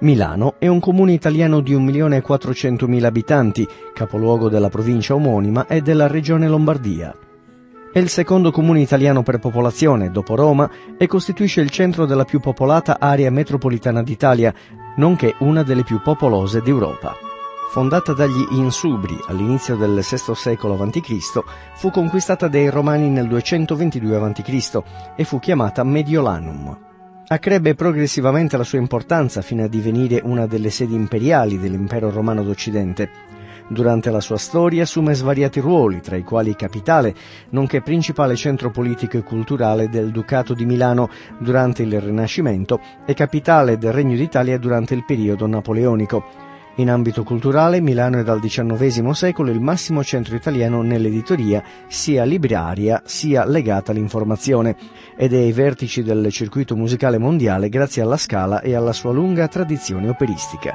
Milano è un comune italiano di 1.400.000 abitanti, capoluogo della provincia omonima e della regione Lombardia. È il secondo comune italiano per popolazione, dopo Roma, e costituisce il centro della più popolata area metropolitana d'Italia, nonché una delle più popolose d'Europa. Fondata dagli Insubri all'inizio del VI secolo a.C., fu conquistata dai Romani nel 222 a.C. e fu chiamata Mediolanum. Accrebbe progressivamente la sua importanza fino a divenire una delle sedi imperiali dell'impero romano d'Occidente. Durante la sua storia assume svariati ruoli, tra i quali capitale, nonché principale centro politico e culturale del Ducato di Milano durante il Rinascimento e capitale del Regno d'Italia durante il periodo napoleonico. In ambito culturale, Milano è dal XIX secolo il massimo centro italiano nell'editoria, sia libraria sia legata all'informazione, ed è ai vertici del circuito musicale mondiale grazie alla Scala e alla sua lunga tradizione operistica.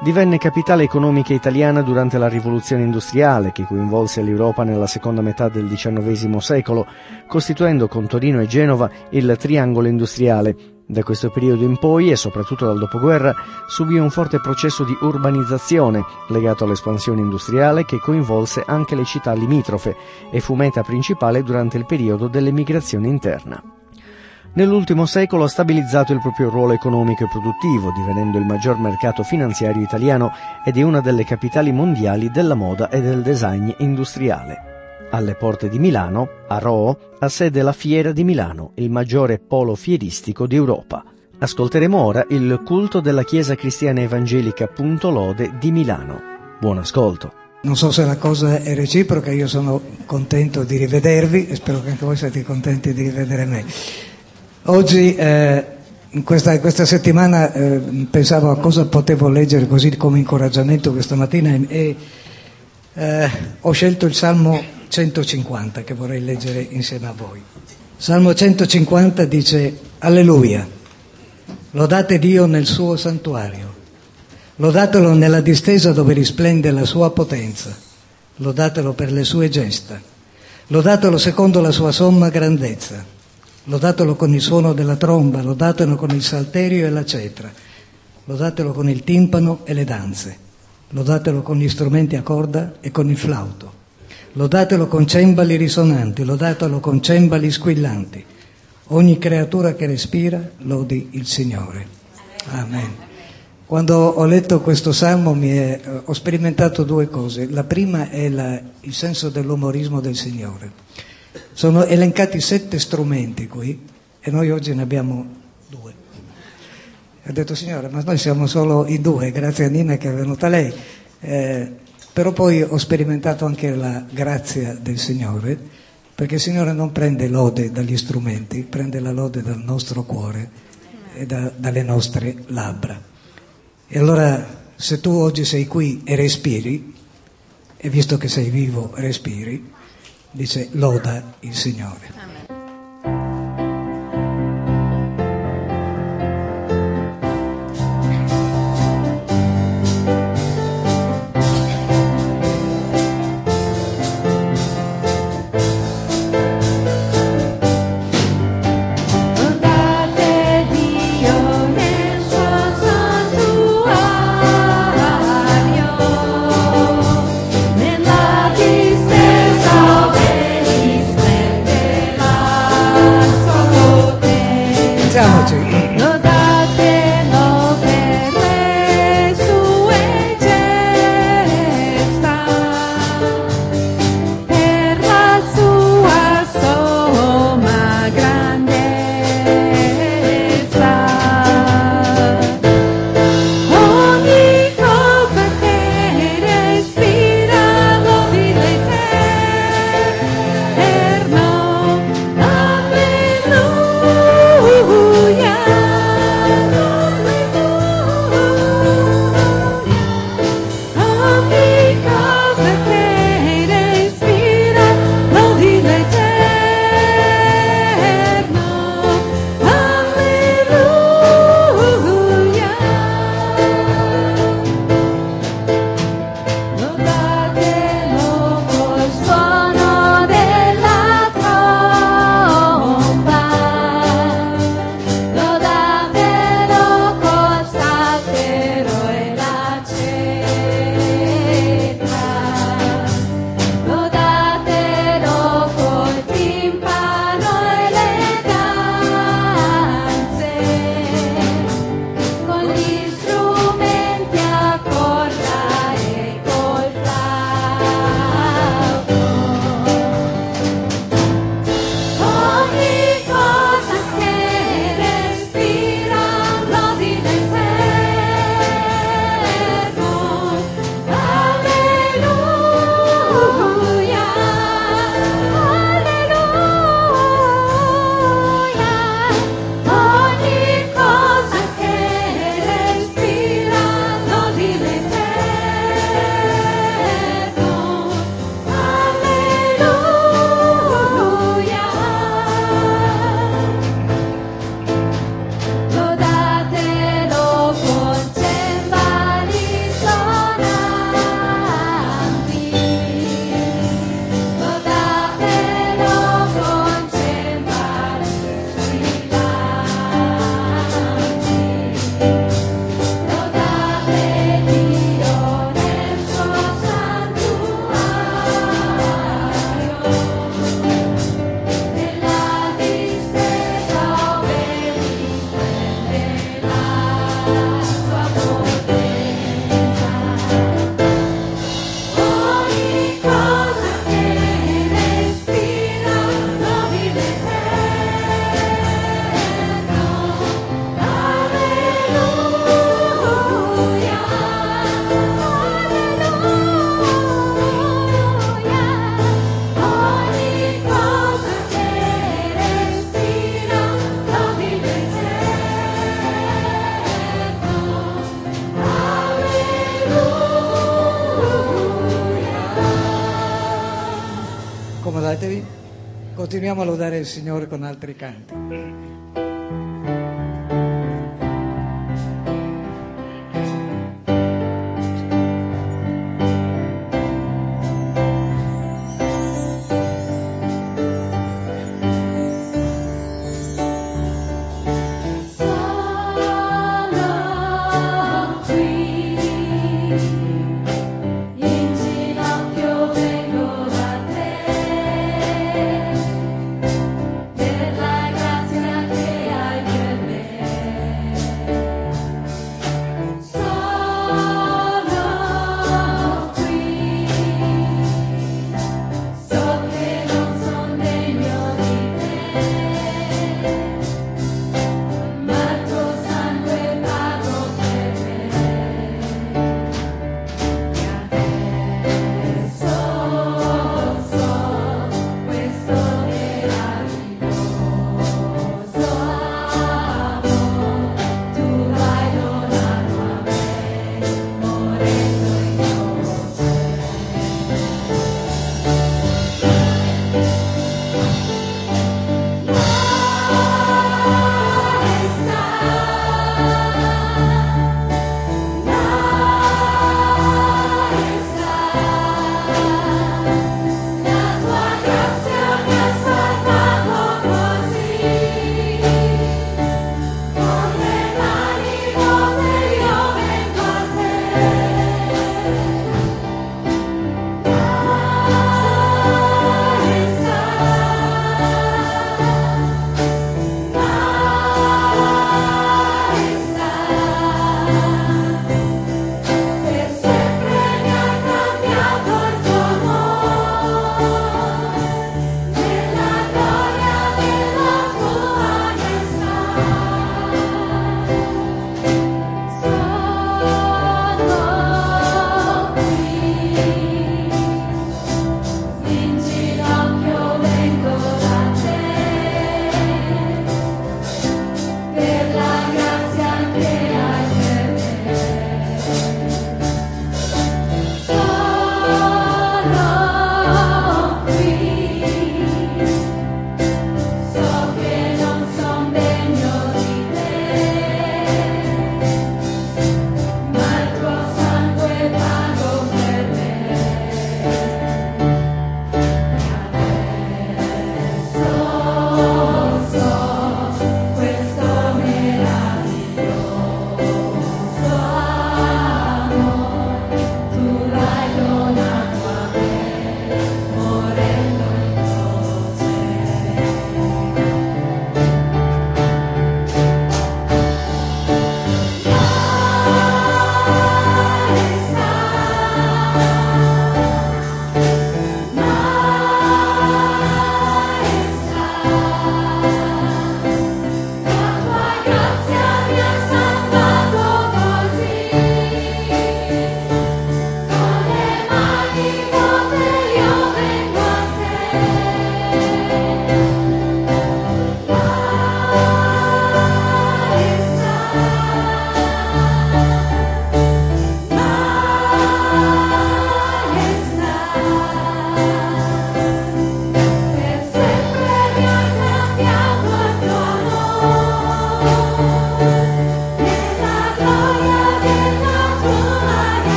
Divenne capitale economica italiana durante la rivoluzione industriale che coinvolse l'Europa nella seconda metà del XIX secolo, costituendo con Torino e Genova il triangolo industriale, da questo periodo in poi, e soprattutto dal dopoguerra, subì un forte processo di urbanizzazione legato all'espansione industriale che coinvolse anche le città limitrofe e fu meta principale durante il periodo dell'emigrazione interna. Nell'ultimo secolo ha stabilizzato il proprio ruolo economico e produttivo, divenendo il maggior mercato finanziario italiano ed è una delle capitali mondiali della moda e del design industriale. Alle porte di Milano, a Roo, ha sede la Fiera di Milano, il maggiore polo fieristico d'Europa. Ascolteremo ora il culto della Chiesa Cristiana Evangelica Punto Lode di Milano. Buon ascolto. Non so se la cosa è reciproca, io sono contento di rivedervi e spero che anche voi siate contenti di rivedere me. Oggi, eh, in, questa, questa, settimana, eh, pensavo a cosa potevo leggere così come incoraggiamento questa mattina e eh, ho scelto il Salmo 150 che vorrei leggere insieme a voi. Salmo 150 dice Alleluia, lodate Dio nel suo santuario, lodatelo nella distesa dove risplende la sua potenza, lodatelo per le sue gesta, lodatelo secondo la sua somma grandezza, lodatelo con il suono della tromba, lodatelo con il salterio e la cetra, lodatelo con il timpano e le danze, lodatelo con gli strumenti a corda e con il flauto Lodatelo con cembali risonanti, lodatelo con cembali squillanti. Ogni creatura che respira lodi il Signore. Amen. Quando ho letto questo salmo è, ho sperimentato due cose. La prima è la, il senso dell'umorismo del Signore. Sono elencati sette strumenti qui e noi oggi ne abbiamo due. Ho detto Signore, ma noi siamo solo in due, grazie a Nina che è venuta lei. Eh, però poi ho sperimentato anche la grazia del Signore, perché il Signore non prende lode dagli strumenti, prende la lode dal nostro cuore e da, dalle nostre labbra. E allora se tu oggi sei qui e respiri, e visto che sei vivo respiri, dice loda il Signore. Continuiamo a lodare il Signore con altri canti.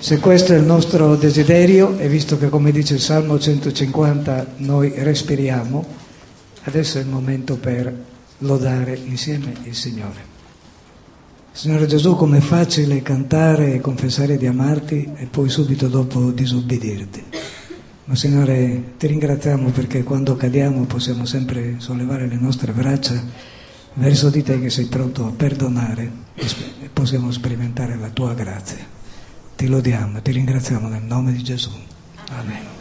Se questo è il nostro desiderio, e visto che come dice il Salmo 150 noi respiriamo, adesso è il momento per lodare insieme il Signore. Signore Gesù, com'è facile cantare e confessare di amarti e poi subito dopo disobbdirti. Ma Signore, ti ringraziamo perché quando cadiamo possiamo sempre sollevare le nostre braccia verso di te che sei pronto a perdonare e possiamo sperimentare la tua grazia. Ti lodiamo, ti ringraziamo nel nome di Gesù. Amen.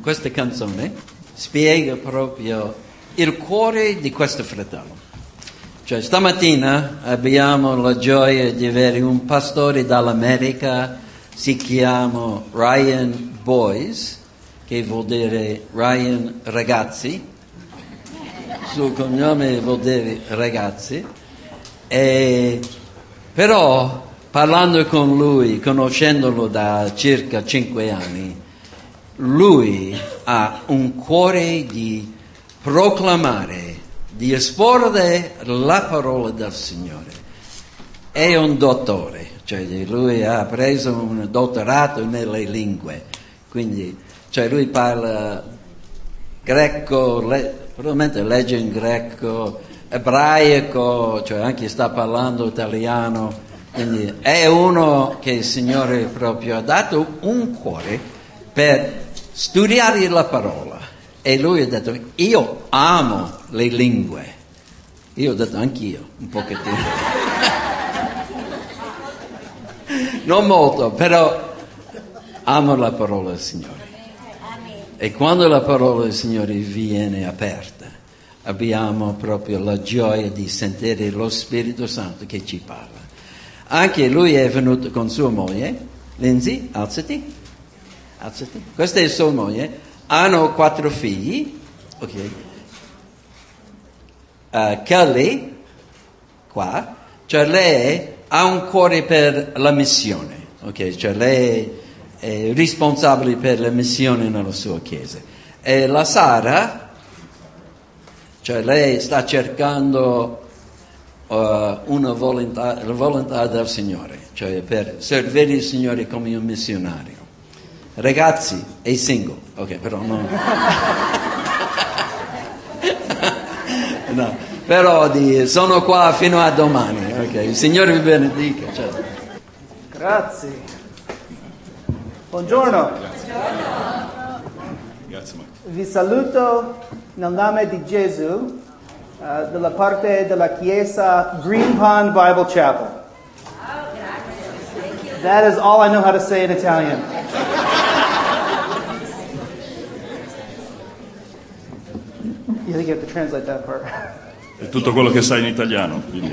Questa canzone spiega proprio il cuore di questo fratello. Cioè, stamattina abbiamo la gioia di avere un pastore dall'America, si chiama Ryan Boys, che vuol dire Ryan Ragazzi, il suo cognome vuol dire ragazzi, e, però parlando con lui, conoscendolo da circa cinque anni, lui ha un cuore di proclamare di esporre la parola del Signore. È un dottore, cioè lui ha preso un dottorato nelle lingue, quindi cioè lui parla greco, le, probabilmente legge in greco, ebraico, cioè anche sta parlando italiano, quindi è uno che il Signore proprio ha dato un cuore per studiare la parola. E lui ha detto, io amo le lingue. Io ho detto anch'io, un pochettino. non molto, però amo la parola del Signore. E quando la parola del Signore viene aperta, abbiamo proprio la gioia di sentire lo Spirito Santo che ci parla. Anche lui è venuto con sua moglie, Lindsay, alzati, alzati. Questa è sua moglie, hanno quattro figli, ok. Uh, Kelly, qua, cioè lei ha un cuore per la missione, ok, cioè lei è responsabile per la missione nella sua chiesa. E la Sara, cioè lei sta cercando uh, una volontà, la volontà del Signore, cioè per servire il Signore come un missionario. Ragazzi, è single, ok, però no. no. Però di, sono qua fino a domani, ok? Il Signore vi benedica. Cioè. Grazie. Buongiorno. Grazie. Vi saluto nel nome di Gesù uh, dalla parte della chiesa Green Pond Bible Chapel. That is all I know how to say in Italian. You think you have to translate that part? È tutto quello che sai in italiano. quindi-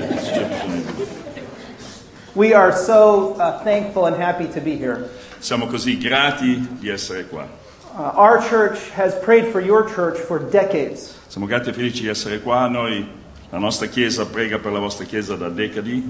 We are so uh, thankful and happy to be here. Siamo così grati di essere qua. Uh, our church has prayed for your church for decades. Siamo grati e felici di essere qua. Noi, la nostra chiesa, prega per la vostra chiesa da decadi.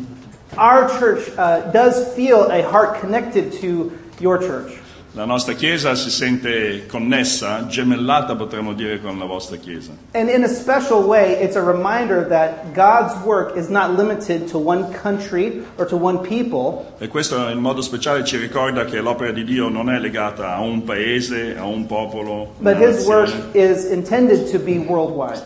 Our church uh, does feel a heart connected to your church. La nostra chiesa si sente connessa, gemellata potremmo dire con la vostra chiesa. And in a special way, it's a reminder that God's work is not limited to one country or to one people, E questo in modo speciale ci ricorda che l'opera di Dio non è legata a un paese, a un popolo, but His work is intended to be worldwide.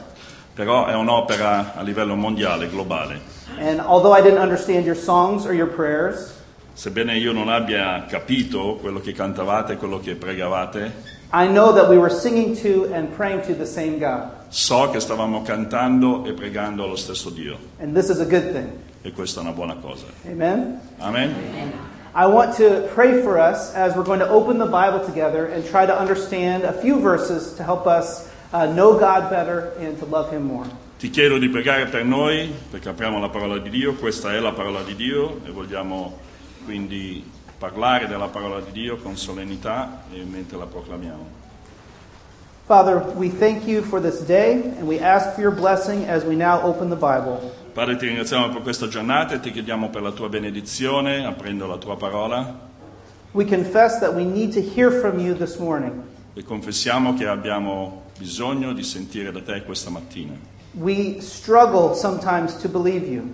però è un'opera a livello mondiale, globale. And although I didn't understand your songs or your prayers, Sebbene io non abbia capito quello che cantavate, quello che pregavate, I know that we were singing to and praying to the same God. so che stavamo cantando e pregando allo stesso Dio. And this is a good thing. E questa è una buona cosa. Amen? Amen? I want to pray for us as we're going to open the Bible together and try to understand a few verses to help us uh, know God better and to love Him more. Ti chiedo di pregare per noi, perché apriamo la parola di Dio, questa è la parola di Dio e vogliamo quindi parlare della parola di Dio con solennità e mentre la proclamiamo. Father, we thank you for this day and we ask for your blessing as we now open the Bible. Padre, ti ringraziamo per questa giornata e ti chiediamo per la tua benedizione, aprendo la tua parola We confess that we need to hear from you this morning. e confessiamo che abbiamo bisogno di sentire da te questa mattina. We struggle sometimes to believe you.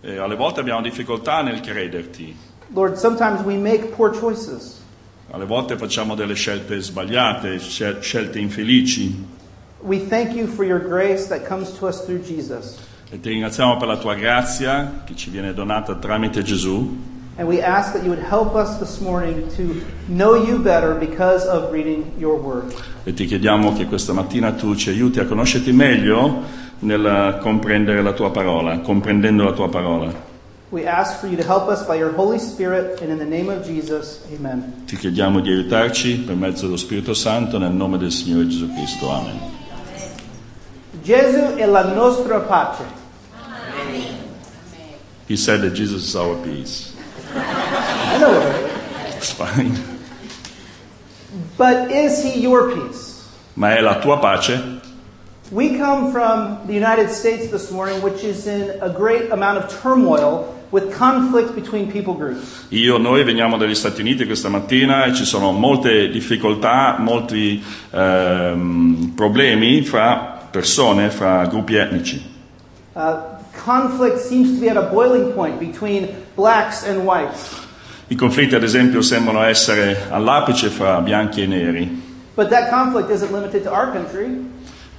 E alle volte abbiamo difficoltà nel crederti, Lord, sometimes we make poor choices. alle volte facciamo delle scelte sbagliate, scel- scelte infelici We thank you for your grace that comes to us through Jesus. e ti ringraziamo per la tua grazia che ci viene donata tramite Gesù And we ask that you would help us this morning to know you better because of reading your word. e ti chiediamo che questa mattina tu ci aiuti a conoscerti meglio nel comprendere la tua parola, comprendendo la tua parola. We ask for you to help us by your Holy Spirit, and in the name of Jesus, amen. Ti chiediamo di aiutarci per mezzo dello Spirito Santo nel nome del Signore Gesù Cristo. Amen. Gesù è la nostra pace. Amen. He said that Jesus is our peace. I know it. It's fine. But is he your peace? Ma è la tua pace? We come from the United States this morning, which is in a great amount of turmoil with conflict between people groups. Io, noi veniamo dagli Stati Uniti questa mattina e ci sono molte difficoltà, molti ehm, problemi fra persone, fra gruppi etnici. Uh, conflict seems to be at a boiling point between blacks and whites. I conflitti, ad esempio, sembrano essere all'apice fra bianchi e neri, But that conflict isn't limited to our country.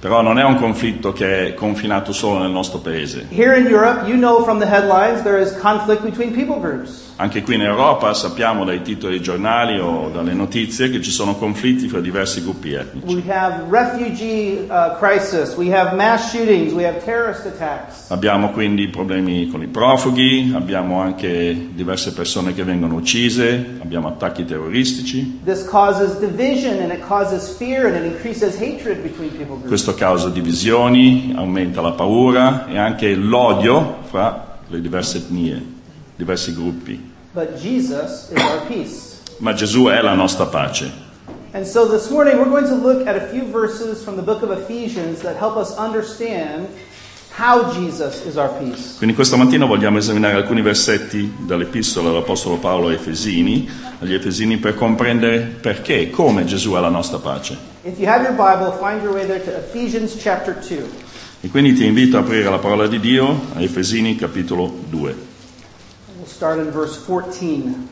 Però non è un conflitto che è confinato solo nel nostro paese. Here in Europe, you know from the headlines, there is conflict between people groups. Anche qui in Europa sappiamo dai titoli dei giornali o dalle notizie che ci sono conflitti fra diversi gruppi etnici. Refugee uh, shootings. Abbiamo quindi problemi con i profughi, abbiamo anche diverse persone che vengono uccise, abbiamo attacchi terroristici. Questo causa divisioni, aumenta la paura e anche l'odio fra le diverse etnie, diversi gruppi. But Jesus is our peace. Ma Gesù è la nostra pace. And so this morning we're going to look at a few verses from the book of Ephesians that help us understand how Jesus is our peace. Quindi questa mattina vogliamo esaminare alcuni versetti dall'epistola dell'Apostolo Paolo ai Efesini, agli Efesini per comprendere perché e come Gesù è la nostra pace. If you have your Bible, find your way there to Ephesians chapter 2. E quindi ti invito a aprire la parola di Dio a Efesini capitolo 2 We'll start in verse 14.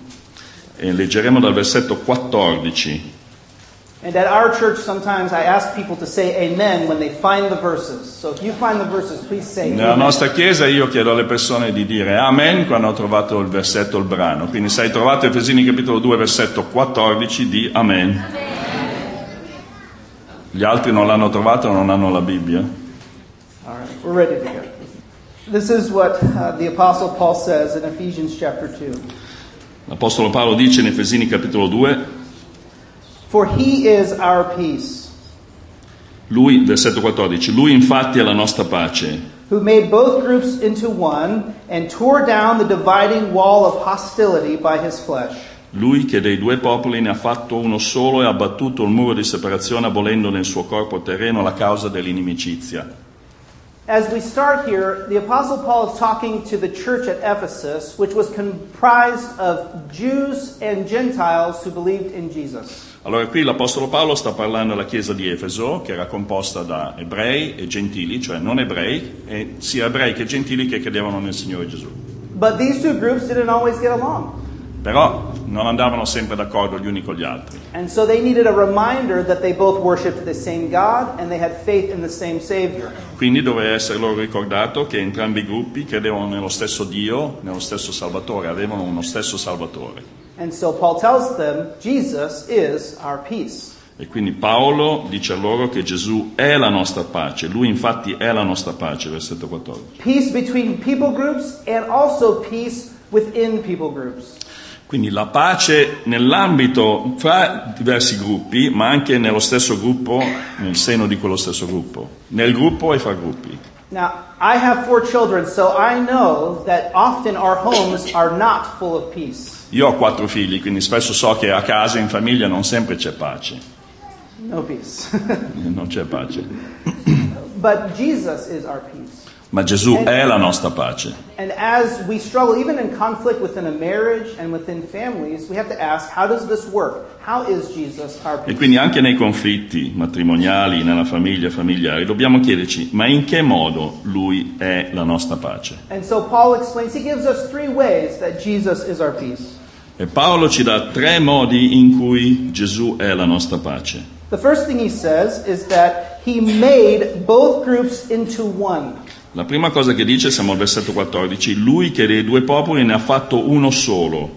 e leggeremo dal versetto 14. And at our church, sometimes I ask people to say amen when they find the verses. So if you find the verses, please say Nella amen. nostra chiesa io chiedo alle persone di dire Amen quando ho trovato il versetto, il brano. Quindi se hai trovato Efesini capitolo 2 versetto 14 di Amen. Gli altri non l'hanno trovato, non hanno la Bibbia. All right, we're ready to go. This is what uh, the Apostle Paul says in Ephesians chapter 2. L'Apostolo Paolo dice in Efesini capitolo 2 For he is our peace, Lui, versetto 14, lui infatti è la nostra pace, who made both groups into one and tore down the dividing wall of hostility by his flesh. lui che dei due popoli ne ha fatto uno solo e ha abbattuto il muro di separazione abolendo nel suo corpo terreno la causa dell'inimicizia. As we start here, the Apostle Paul is talking to the church at Ephesus, which was comprised of Jews and Gentiles who believed in Jesus. Allora qui l'Apostolo Paolo sta parlando alla chiesa di Efeso, che era composta da ebrei e gentili, cioè non ebrei, e sia ebrei che gentili che credevano nel Signore Gesù. But these two groups didn't always get along. Però non andavano sempre d'accordo gli uni con gli altri. And so they needed a reminder that they both worshiped the same God and they had faith in the same Savior. Quindi doveva essere loro ricordato che entrambi i gruppi credevano nello stesso Dio, nello stesso Salvatore, avevano uno stesso Salvatore. And so Paul tells them Jesus is our peace. E quindi Paolo dice a loro che Gesù è la nostra pace, lui infatti è la nostra pace, versetto 14. Peace between people groups and also peace within people groups. Quindi la pace nell'ambito fra diversi gruppi, ma anche nello stesso gruppo, nel seno di quello stesso gruppo, nel gruppo e fra gruppi. Now, I have four children, so I know that often our homes are not full of peace. Io ho quattro figli, quindi spesso so che a casa, in famiglia, non sempre c'è pace. No peace. Non c'è pace. but Jesus is our peace. Ma Gesù è la nostra pace. Struggle, marriage families, ask, E quindi anche nei conflitti matrimoniali, nella famiglia, familiari, dobbiamo chiederci, ma in che modo Lui è la nostra pace? So explains. E Paolo ci dà tre modi in cui Gesù è la nostra pace. The first thing he says is that he made both groups into one. La prima cosa che dice, siamo al versetto 14, Lui che dei due popoli ne ha fatto uno solo.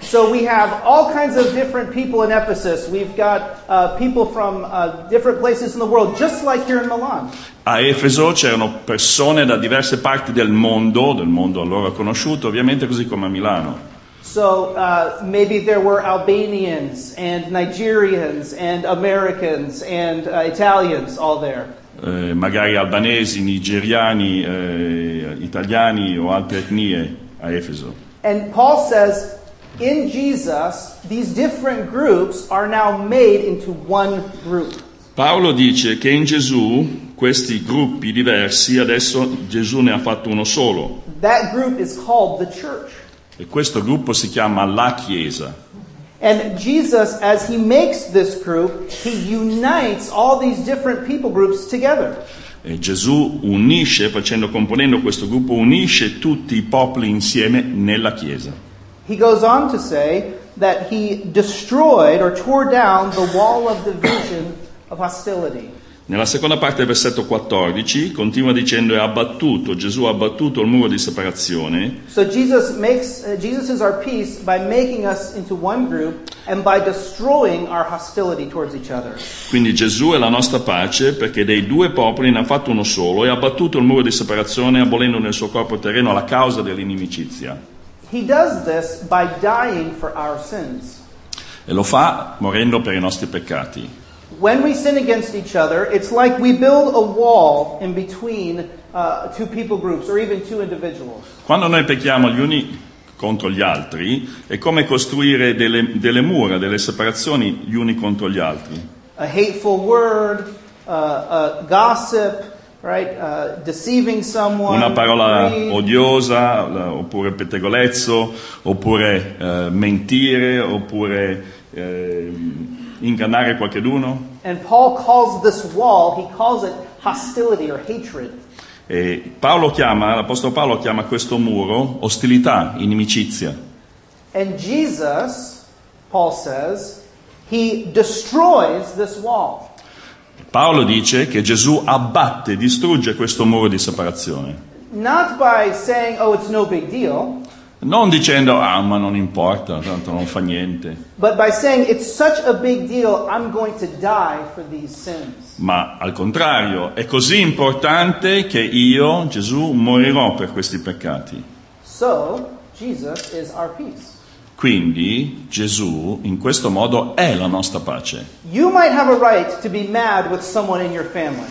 So we have all kinds of different people in Ephesus. We've got uh, people from uh, different places in the world, just like here in Milan. A Efeso c'erano persone da diverse parti del mondo, del mondo allora conosciuto, ovviamente così come a Milano. So uh, maybe there were Albanians and Nigerians and Americans and uh, Italians all there. Eh, magari albanesi, nigeriani, eh, italiani o altre etnie a Efeso. And Paul says, in Jesus, these different groups are now made into one group. Paolo dice che in Gesù questi gruppi diversi, adesso Gesù ne ha fatto uno solo That group is called the church. e questo gruppo si chiama la Chiesa. And Jesus, as he makes this group, he unites all these different people groups together. E Gesù unisce, facendo, componendo questo gruppo, unisce tutti i popoli insieme nella Chiesa. He goes on to say that he destroyed or tore down the wall of division of hostility. Nella seconda parte del versetto 14 continua dicendo è abbattuto, Gesù ha abbattuto il muro di separazione So Jesus makes uh, Jesus is our peace by making us into one group and by destroying our hostility towards each other. Quindi Gesù è la nostra pace perché dei due popoli ne ha fatto uno solo e ha abbattuto il muro di separazione abolendo nel suo corpo terreno la causa dell'inimicizia. He does this by dying for our sins. E lo fa morendo per i nostri peccati. When we sin against each other, it's like we build a wall in between uh, two people groups or even two individuals. Quando noi pecchiamo gli uni contro gli altri è come costruire delle, delle mura, delle separazioni gli uni contro gli altri. A hateful word, uh, uh, gossip, right? Uh, deceiving someone. Una parola greed. odiosa, oppure pettegolezzo, oppure eh, mentire, oppure ehm, ingannare qualcheduno. And Paul calls this wall, he calls it hostility or hatred. E Paolo chiama, l'Apostolo Paolo chiama questo muro ostilità, inimicizia. And Jesus, Paul says, he destroys this wall. Paolo dice che Gesù abbatte, distrugge questo muro di separazione. Not by saying, oh, it's no big deal, Non dicendo, ah, ma non importa, tanto non fa niente, but by saying, it's such a big deal, I'm going to die for these sins. ma al contrario, è così importante che io, Gesù, morirò per questi peccati. So, Jesus is our peace. Quindi Gesù in questo modo è la nostra pace. You might have a right to be mad with someone in your family.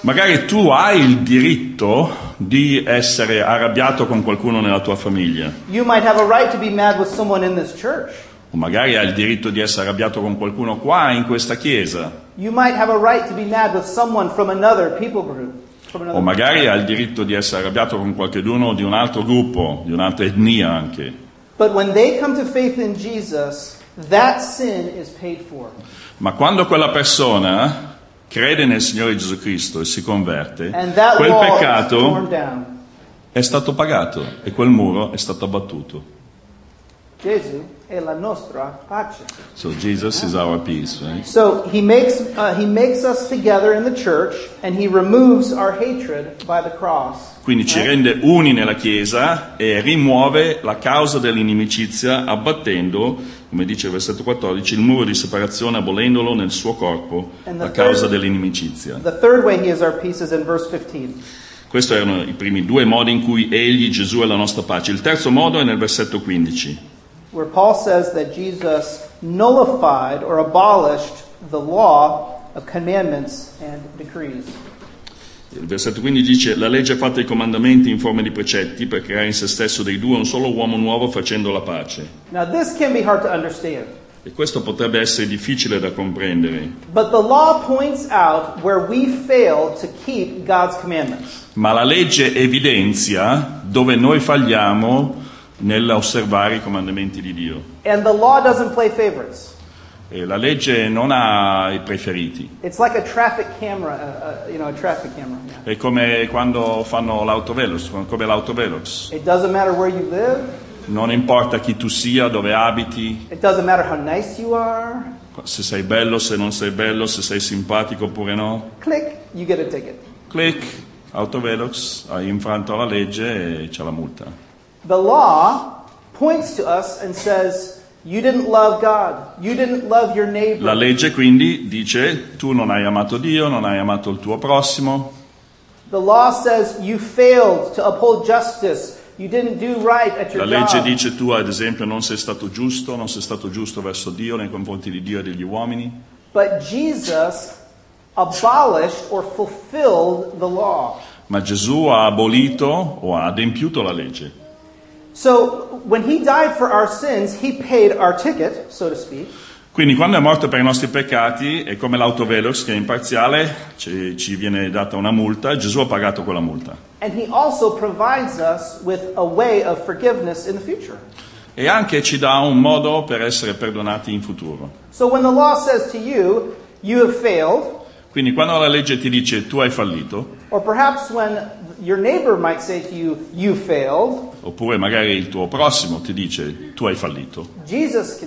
Magari tu hai il diritto di essere arrabbiato con qualcuno nella tua famiglia, You might have a right to be mad with someone in this church. o magari hai il diritto di essere arrabbiato con qualcuno qua in questa chiesa, You might have a right to be mad with someone from another people group. O magari hai il diritto di essere arrabbiato con qualcuno di un altro gruppo, di un'altra etnia anche. But when they come to faith in Jesus, that sin is paid for. Ma quando quella persona crede nel Signore Gesù Cristo e si converte, quel peccato è stato pagato e quel muro è stato abbattuto. Gesù è la nostra pace. So Jesus is our peace, right? So he makes, uh, he makes us together in the church and he removes our hatred by the cross. Quindi ci rende uni nella Chiesa e rimuove la causa dell'inimicizia abbattendo, come dice il versetto 14, il muro di separazione abolendolo nel suo corpo, la causa third- dell'inimicizia. The third way he is our peace is in verse 15. Questi erano i primi due modi in cui egli, Gesù, è la nostra pace. Il terzo modo è nel versetto 15. where Paul says that Jesus nullified or abolished the law of commandments and decrees. Il versetto 15 dice la legge ha fatto i comandamenti in forma di precetti per creare in se stesso dei due un solo uomo nuovo facendo la pace. Now, this can be hard to understand, E questo potrebbe essere difficile da comprendere, but the law points out where we fail to keep God's commandments. ma la legge evidenzia dove noi falliamo nell'osservare i comandamenti di Dio. And the law doesn't play favorites. E la legge non ha i preferiti. Like camera, uh, uh, you know, camera. yeah. È come quando fanno l'autovelox, come l'autovelox. It doesn't matter where you live. Non importa chi tu sia, dove abiti, It doesn't matter how nice se sei bello, se non sei bello, se sei simpatico oppure no. Click, you get a ticket. Clic, autovelox, hai infranto la legge e c'è la multa. The law points to us and says, You didn't love God. You didn't love your neighbor. La legge quindi dice tu non hai amato Dio, non hai amato il tuo prossimo. The law says you failed to uphold justice. You didn't do right at La legge dice tu ad esempio non sei stato giusto, non sei stato giusto verso Dio nei confronti di Dio e degli uomini. But Jesus abolished or fulfilled the law. Ma Gesù ha abolito o ha adempiuto la legge. So when he died for our sins, he paid our ticket, so to speak. Quindi quando è morto per i nostri peccati, è come l'autovelox che è imparziale, ci, ci viene data una multa, Gesù ha pagato quella multa. And he also provides us with a way of forgiveness in the future. E anche ci dà un modo per essere perdonati in futuro. So when the law says to you, you have failed, Quindi quando la legge ti dice tu hai fallito, or perhaps when your neighbor might say to you, you failed, oppure magari il tuo prossimo ti dice tu hai fallito,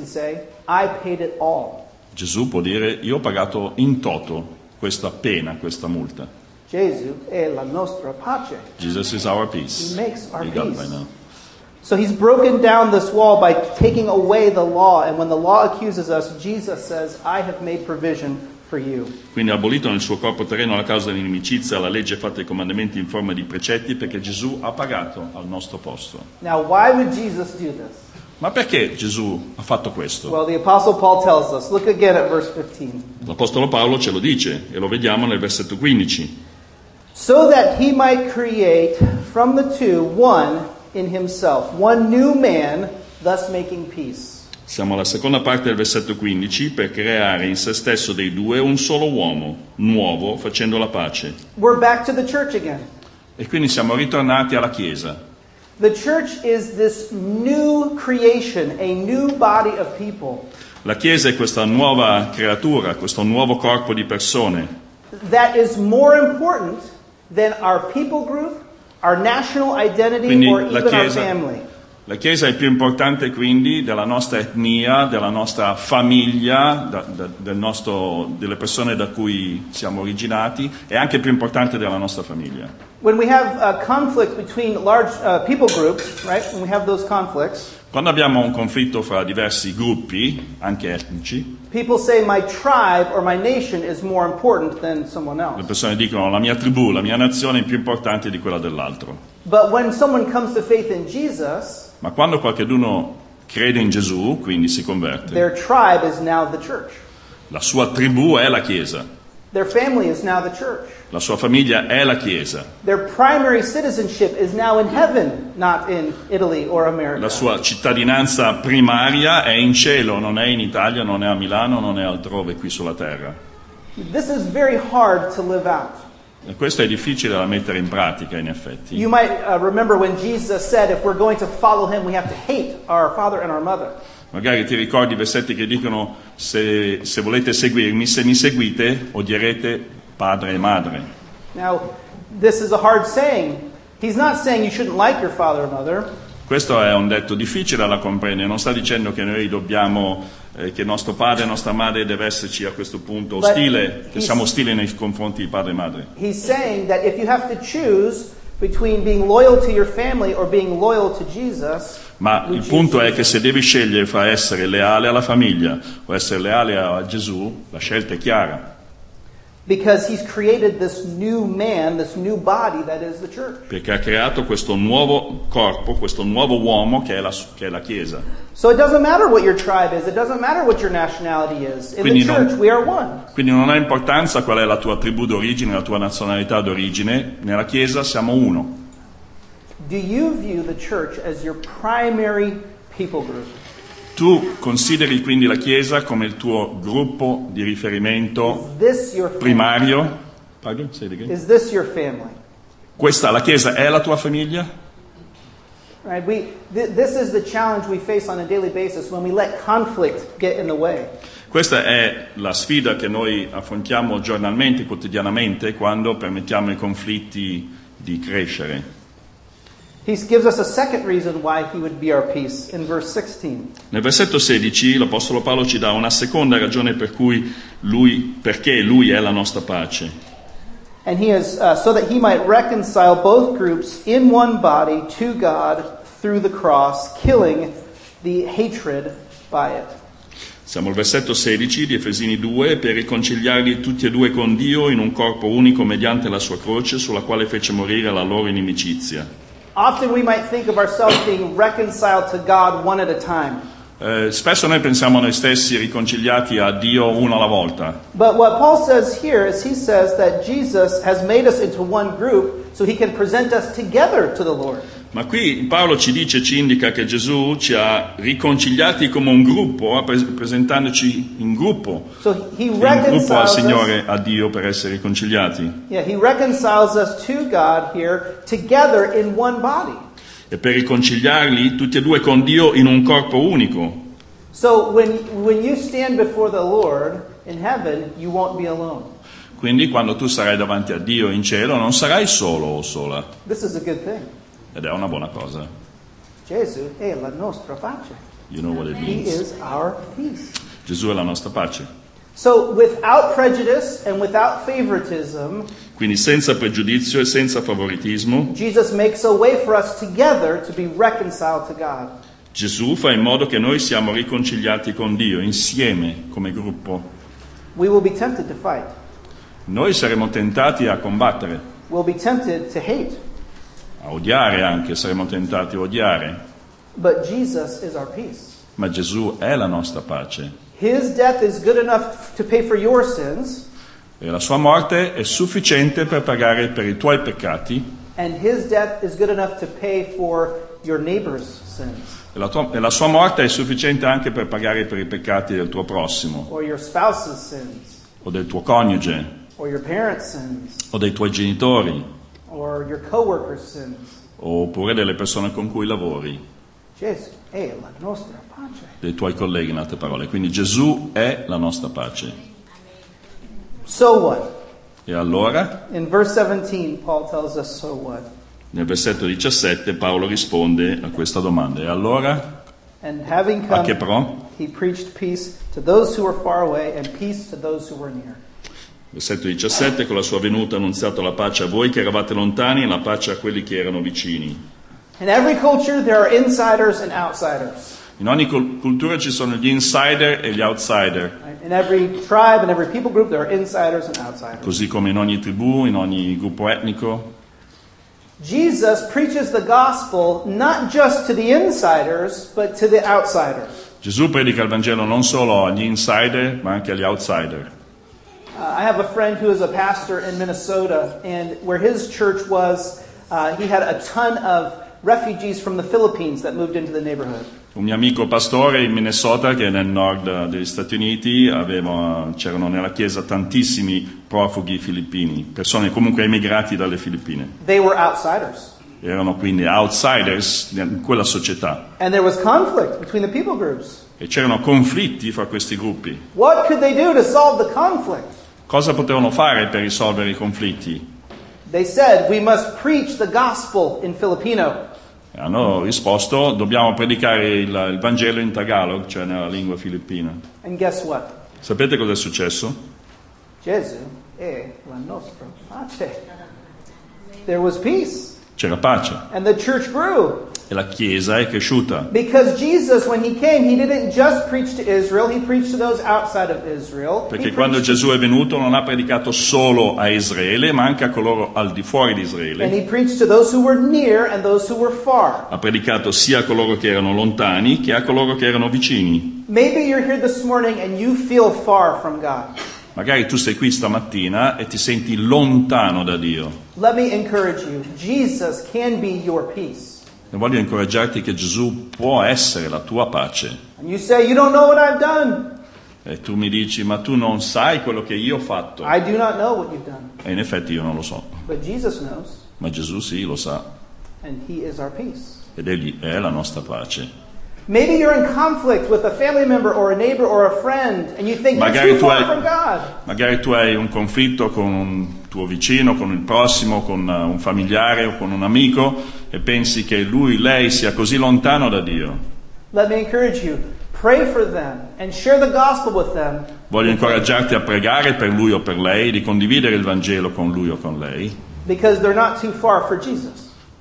say, I paid it all. Gesù può dire io ho pagato in toto questa pena, questa multa. Gesù è la nostra pace. Jesus is our peace. He makes our You peace. by now. So he's broken down this wall by taking away the law. And when the law accuses us, Jesus says, I have made provision. Quindi ha abolito nel suo corpo terreno la causa dell'inimicizia, la legge fatta i comandamenti in forma di precetti perché Gesù ha pagato al nostro posto. Now, why would Jesus do this? Ma perché Gesù ha fatto questo? Well, the Apostle Paul tells us. Look again at verse 15. L'Apostolo Paolo ce lo dice e lo vediamo nel versetto 15. So that he might create from the two one in himself, one new man, thus making peace. Siamo alla seconda parte del versetto 15 per creare in se stesso dei due un solo uomo, nuovo, facendo la pace. We're back to the church again. E quindi siamo ritornati alla Chiesa. The church is this new creation, a new body of people La Chiesa è questa nuova creatura, questo nuovo corpo di persone that is more important than our people group, our national identity, Quindi or even our family. La Chiesa è più importante quindi della nostra etnia, della nostra famiglia, da- da- del nostro- delle persone da cui siamo originati, è anche più importante della nostra famiglia. When we have uh, conflict between large uh, people groups, right? When we have those conflicts, Quando abbiamo un conflitto fra diversi gruppi, anche etnici, people say my tribe or my nation is more important than someone le persone dicono la mia tribù, la mia nazione è più importante di quella dell'altro. But when someone comes to faith in Jesus, Ma quando qualcuno crede in Gesù, quindi si converte, la sua tribù è la Chiesa, la sua famiglia è la Chiesa, heaven, la sua cittadinanza primaria è in cielo, non è in Italia, non è a Milano, non è altrove qui sulla terra. This is very hard to live out. Questo è difficile da mettere in pratica, in effetti. You might uh, remember when Jesus said, if we're going to follow him, we have to hate our father and our mother. Magari ti ricordi i versetti che dicono se, se volete seguirmi, se mi seguite, odierete padre e madre. Now, this is a hard saying. He's not saying you shouldn't like your father and mother. Questo è un detto difficile da comprendere, non sta dicendo che noi dobbiamo, eh, che nostro padre e nostra madre deve esserci a questo punto ostile, che siamo ostili nei confronti di padre e madre. He's saying that if you have to choose between being loyal to your family or being loyal to Jesus, Ma il punto è che se devi scegliere fra essere leale alla famiglia o essere leale a Gesù, la scelta è chiara, because he's created this new man, this new body that is the church. perché ha creato questo nuovo corpo, questo nuovo uomo che è la, che è la Chiesa. So it doesn't matter what your tribe is, it doesn't matter what your nationality is. In Quindi the non- church, we are one. Quindi non ha importanza qual è la tua tribù d'origine, la tua nazionalità d'origine, nella Chiesa siamo uno. Do you view the church as your primary people group? Tu consideri quindi la Chiesa come il tuo gruppo di riferimento primario? Pardon? Say it again. Is this your family? Questa, la Chiesa, è la tua famiglia? Right? We, th- this is the challenge we face on a daily basis when we let conflict get in the way. Questa è la sfida che noi affrontiamo giornalmente, quotidianamente, quando permettiamo ai conflitti di crescere. He gives us a second reason why he would be our peace in verse 16. Nel versetto 16 l'Apostolo Paolo ci dà una seconda ragione per cui lui, perché lui è la nostra pace. And he is uh, so that he might reconcile both groups in one body to God through the cross, killing the hatred by it. Siamo al versetto 16 di Efesini 2 per riconciliarli tutti e due con Dio in un corpo unico mediante la sua croce sulla quale fece morire la loro inimicizia. Often we might think of ourselves being reconciled to God one at a time. Eh, spesso noi pensiamo a noi stessi riconciliati a Dio uno alla volta, But what Paul says here is he says that Jesus has made us into one group so he can present us together to the Lord. ma qui Paolo ci dice, ci indica che Gesù ci ha riconciliati come un gruppo, pres- presentandoci in gruppo, So he in gruppo al Signore, a Dio per essere riconciliati. yeah, he reconciles us to God here together in one body. E per riconciliarli tutti e due con Dio in un corpo unico. So when, when you stand before the Lord in heaven, you won't be alone. Quindi quando tu sarai davanti a Dio in cielo non sarai solo o sola, This is a good thing. ed è una buona cosa. Gesù è la nostra pace. You know what it He means. is our peace. Gesù è la nostra pace. So without prejudice and without favoritism, Quindi senza pregiudizio e senza favoritismo, Jesus makes a way for us together to be reconciled to God. Gesù fa in modo che noi siamo riconciliati con Dio insieme come gruppo. We will be tempted to fight. Noi saremo tentati a combattere, We'll be tempted to hate. a odiare anche, saremo tentati a odiare, But Jesus is our peace. ma Gesù è la nostra pace His death is good enough to pay for your sins, e la sua morte è sufficiente per pagare per i tuoi peccati e la, tua- e la sua morte è sufficiente anche per pagare per i peccati del tuo prossimo or your spouse's sins, o del tuo coniuge or your parents' sins, o dei tuoi genitori or your coworkers' sins. oppure delle persone con cui lavori, Gesù è la nostra pace. dei tuoi colleghi in altre parole. Quindi Gesù è la nostra pace. So what? E allora, In verse 17, Paul tells us, so what? nel versetto 17, Paolo risponde a questa domanda. E allora, And having a che come, pro? he preached peace to those who were far away and peace to those who were near. Versetto 17, con la sua venuta ha annunziato la pace a voi che eravate lontani e la pace a quelli che erano vicini. In every culture, there are insiders and outsiders. In ogni cul- cultura ci sono gli insider e gli outsider. In every tribe and every people group, there are insiders and outsiders. così come in ogni tribù, in ogni gruppo etnico. Jesus preaches the gospel not just to the insiders, but to the outsiders. Gesù predica il Vangelo non solo agli insider, ma anche agli outsider. Uh, I have a friend who is a pastor in Minnesota, and where his church was, uh, he had a ton of refugees from the Philippines that moved into the neighborhood. Un mio amico pastore in Minnesota, che è nel nord degli Stati Uniti, aveva- c'erano nella chiesa tantissimi profughi filippini, persone comunque emigrati dalle Filippine. They were outsiders. Erano quindi outsiders in quella società And there was conflict between the people groups. e c'erano conflitti fra questi gruppi. What could they do to solve the conflict? Cosa potevano fare per risolvere i conflitti? They said, We must preach the gospel in Filipino. Hanno risposto, dobbiamo predicare il, il Vangelo in Tagalog, cioè nella lingua filippina. And guess what? Sapete cosa è successo? Gesù è la nostra pace. There was peace. C'era pace And e la Chiesa è cresciuta. Because Jesus, when he came, he didn't just preach to Israel, he preached to those outside of Israel. Perché quando Gesù è venuto non ha predicato solo a Israele, ma anche a coloro al di fuori di and Israele. he preached to those who were near and those who were far. Ha predicato sia a coloro che erano lontani che a coloro che erano vicini. Maybe you're here this morning and you feel far from God. Magari tu sei qui stamattina e ti senti lontano da Dio. Let me encourage you Jesus can be your peace. E voglio incoraggiarti che Gesù può essere la tua pace. You say, You. E tu mi dici, ma tu non sai quello che io ho fatto. I do not know what you've done. E in effetti io non lo so. Ma Gesù sì, lo sa. Ed egli è la nostra pace. Maybe you're in conflict with a family member or a neighbor or a friend, and you think you're Magari too tu far hai- from God. Magari tu hai un conflitto con un tuo vicino, con il prossimo, con uh, un familiare o con un amico e pensi che lui, lei sia così lontano da Dio. Voglio incoraggiarti a pregare per lui o per lei, di condividere il Vangelo con lui o con lei,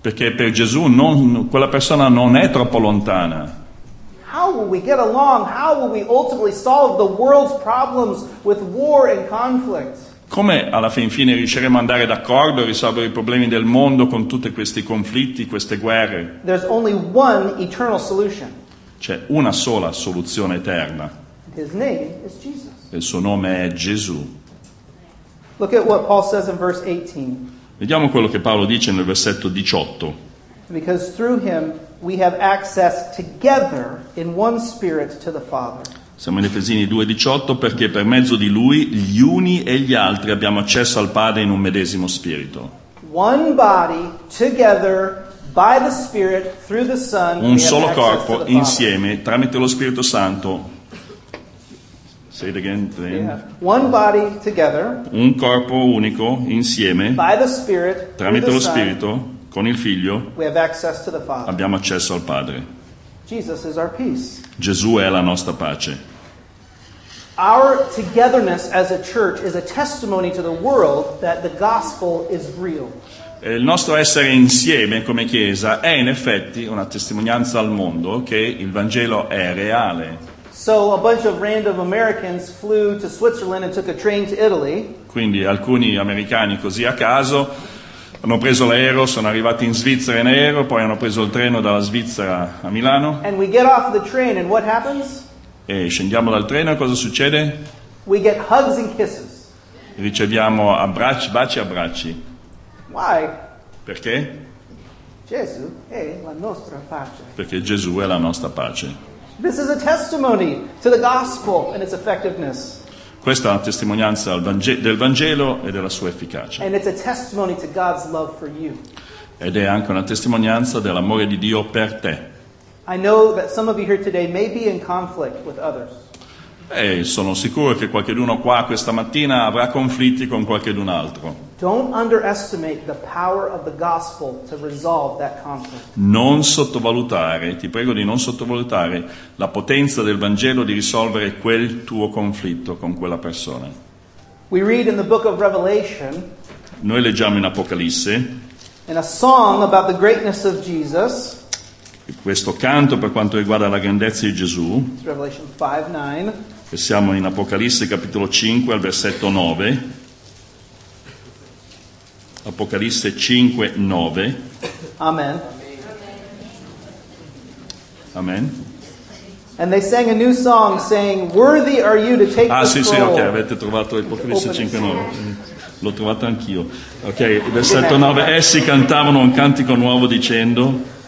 perché per Gesù non- quella persona non è troppo lontana. how will we get along? How will we ultimately solve the world's problems with war and conflict? Come alla fin fine riusciremo ad andare d'accordo e risolvere i problemi del mondo con tutti questi conflitti, queste guerre? C'è una sola soluzione eterna His name is Jesus. il suo nome è Gesù. Look at what Paul says in verse 18. Vediamo quello che Paolo dice nel versetto 18. Because through him we have access together in one spirit to the Father. Siamo in Efesini 2:18 perché per mezzo di lui gli uni e gli altri abbiamo accesso al Padre in un medesimo spirito. Body together Spirit Son. Un solo corpo insieme tramite lo Spirito Santo. Say it again. Yeah. One body together Un corpo unico insieme by the Spirit tramite lo Son. Spirito con il Figlio abbiamo accesso al Padre. Jesus is our peace. Gesù è la nostra pace. Our togetherness as a church is a testimony to the world that the gospel is real. E Il nostro essere insieme come Chiesa è in effetti una testimonianza al mondo che il Vangelo è reale. So a bunch of random Americans flew to Switzerland and took a train to Italy. Quindi alcuni americani così a caso hanno preso l'aereo, sono arrivati in Svizzera in aereo, poi hanno preso il treno dalla Svizzera a Milano And we get off the train, and what happens? E scendiamo dal treno cosa succede? We get hugs and kisses. Riceviamo abbracci, baci e abbracci. Why? Perché? Gesù è la nostra pace. Perché Gesù è la nostra pace. This is a testimony to the gospel and its effectiveness. Questa è una testimonianza del Vangelo e della sua efficacia. And it's a testimony to God's love for you. Ed è anche una testimonianza dell'amore di Dio per te. I know that some of you here today may be in conflict with others. E sono sicuro che qualcuno qua questa mattina avrà conflitti con qualcun altro. Don't underestimate the power of the gospel to resolve that conflict. Non sottovalutare, ti prego di non sottovalutare la potenza del Vangelo di risolvere quel tuo conflitto con quella persona. We read in the book of Revelation Noi leggiamo in Apocalisse in a song about the greatness of Jesus. Questo canto per quanto riguarda la grandezza di Gesù, It's Revelation 5 9. e siamo in Apocalisse capitolo 5 al versetto 9. Apocalisse 5, 9. Amen. Amen. And they sang a new song saying, Worthy are you to take Ah the sì, sì, scroll. ok, avete trovato Apocalisse Open 5, it. 9. L'ho trovato anch'io. Ok, versetto 9. Essi cantavano un cantico nuovo dicendo...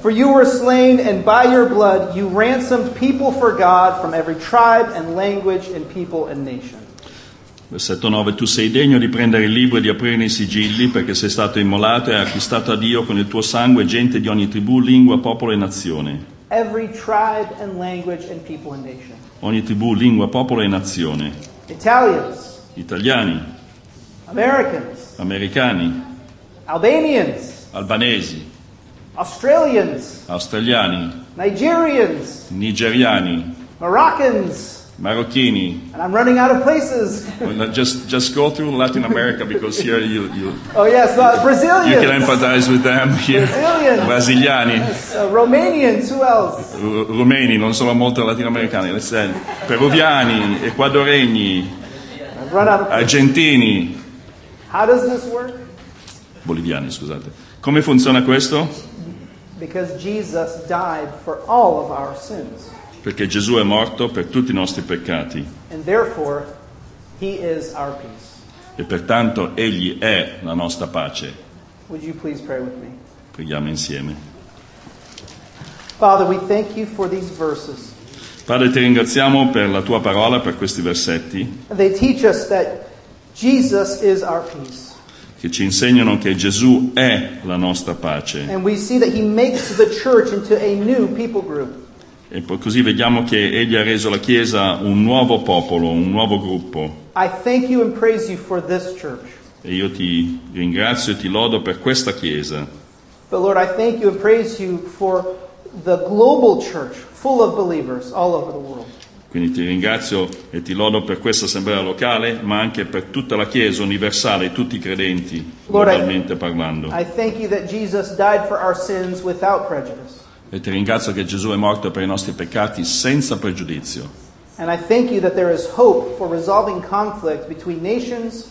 For you were slain, and by your blood you ransomed people for God from every tribe and language and people and nation. Versetto 9, tu sei degno di prendere il libro e di aprire i sigilli perché sei stato immolato e hai acquistato a Dio con il tuo sangue gente di ogni tribù, lingua, popolo e nazione. Every tribe and language and people and nation. Ogni tribù, lingua, popolo e nazione. Italians, Italiani, Americans, americani, Albanians, albanesi, Australians, australiani, Nigerians, nigeriani, Moroccans, marocchini. and I'm running out of places. Well, Just, just go through Latin America because here you, you, Oh, yes, uh, you can Brazilians, empathize with them. Here. Brazilians. Brasiliani, uh, Romanians, who else? ru- rumeni, non sono molto latinoamericani, listen. peruviani, ecuadoregni, argentini, How does this work? boliviani, scusate. Come funziona questo? Perché Gesù è morto per tutti i nostri peccati And therefore, He is our peace. e pertanto Egli è la nostra pace. Would you please pray with me? Preghiamo insieme. Father, we thank you for these verses. Padre, ti ringraziamo per la tua parola, per questi versetti They teach us that Jesus is our peace. Che ci insegnano che Gesù è la nostra pace. E poi così vediamo che Egli ha reso la Chiesa un nuovo popolo, un nuovo gruppo. E io ti ringrazio e ti lodo per questa Chiesa. But Lord, I thank you and praise you for the global church full of believers all over the world. Quindi ti ringrazio e ti lodo per questa assemblea locale, ma anche per tutta la Chiesa universale, tutti i credenti, globalmente parlando. E ti ringrazio che Gesù è morto per i nostri peccati senza pregiudizio. And I thank you that there is hope for resolving conflict between nations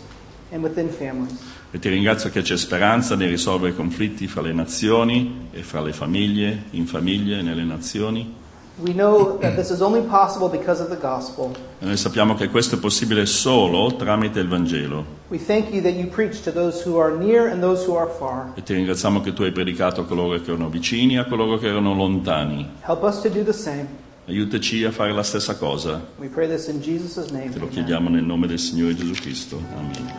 and within families. E ti ringrazio che c'è speranza nel risolvere conflitti fra le nazioni e fra le famiglie, in famiglie e nelle nazioni. We know that this is only possible because of the gospel. E noi sappiamo che questo è possibile solo tramite il Vangelo. We thank you that you preach to those who are near and those who are far. E ti ringraziamo che tu hai predicato a coloro che erano vicini e a coloro che erano lontani. Help us to do the same. Aiutaci a fare la stessa cosa. We pray this in Jesus' name. Te lo Amen. chiediamo nel nome del Signore Gesù Cristo. Amen.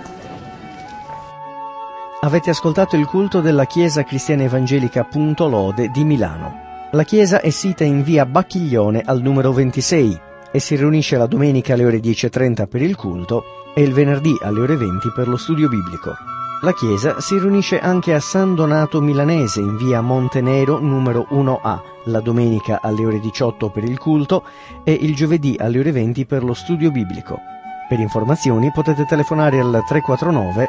Avete ascoltato il culto della Chiesa Cristiana Evangelica Punto Lode di Milano. La chiesa è sita in via Bacchiglione al numero 26 e si riunisce la domenica alle ore 10.30 per il culto e il venerdì alle ore 20 per lo studio biblico. La chiesa si riunisce anche a San Donato Milanese in via Montenero numero 1A la domenica alle ore 18 per il culto e il giovedì alle ore 20 per lo studio biblico. Per informazioni potete telefonare al 349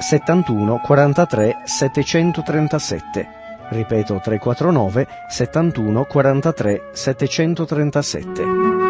71 43 737. Ripeto 349 71 43 737.